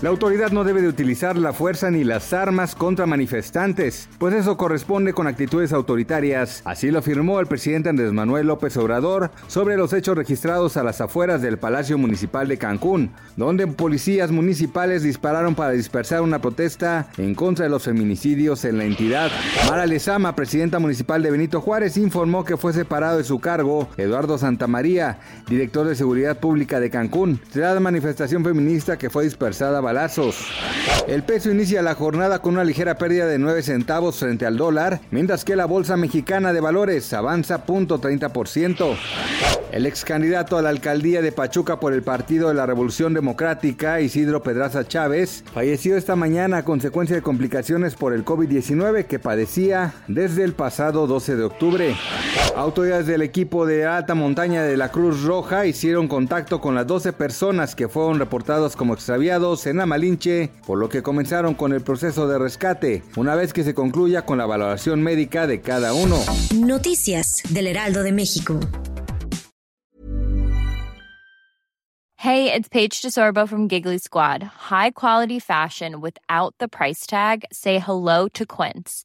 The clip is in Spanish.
La autoridad no debe de utilizar la fuerza ni las armas contra manifestantes, pues eso corresponde con actitudes autoritarias. Así lo afirmó el presidente Andrés Manuel López Obrador sobre los hechos registrados a las afueras del Palacio Municipal de Cancún, donde policías municipales dispararon para dispersar una protesta en contra de los feminicidios en la entidad. Mara Lezama, presidenta municipal de Benito Juárez, informó que fue separado de su cargo Eduardo Santamaría, director de Seguridad Pública de Cancún, tras la manifestación feminista que fue dispersada El peso inicia la jornada con una ligera pérdida de 9 centavos frente al dólar, mientras que la Bolsa Mexicana de Valores avanza 0.30%. El ex candidato a la alcaldía de Pachuca por el Partido de la Revolución Democrática, Isidro Pedraza Chávez, falleció esta mañana a consecuencia de complicaciones por el COVID-19 que padecía desde el pasado 12 de octubre. Autoridades del equipo de alta montaña de la Cruz Roja hicieron contacto con las 12 personas que fueron reportados como extraviados en la Malinche, por lo que comenzaron con el proceso de rescate, una vez que se concluya con la valoración médica de cada uno. Noticias del Heraldo de México. Hey, it's Paige DeSorbo from Giggly Squad. High quality fashion without the price tag. Say hello to Quince.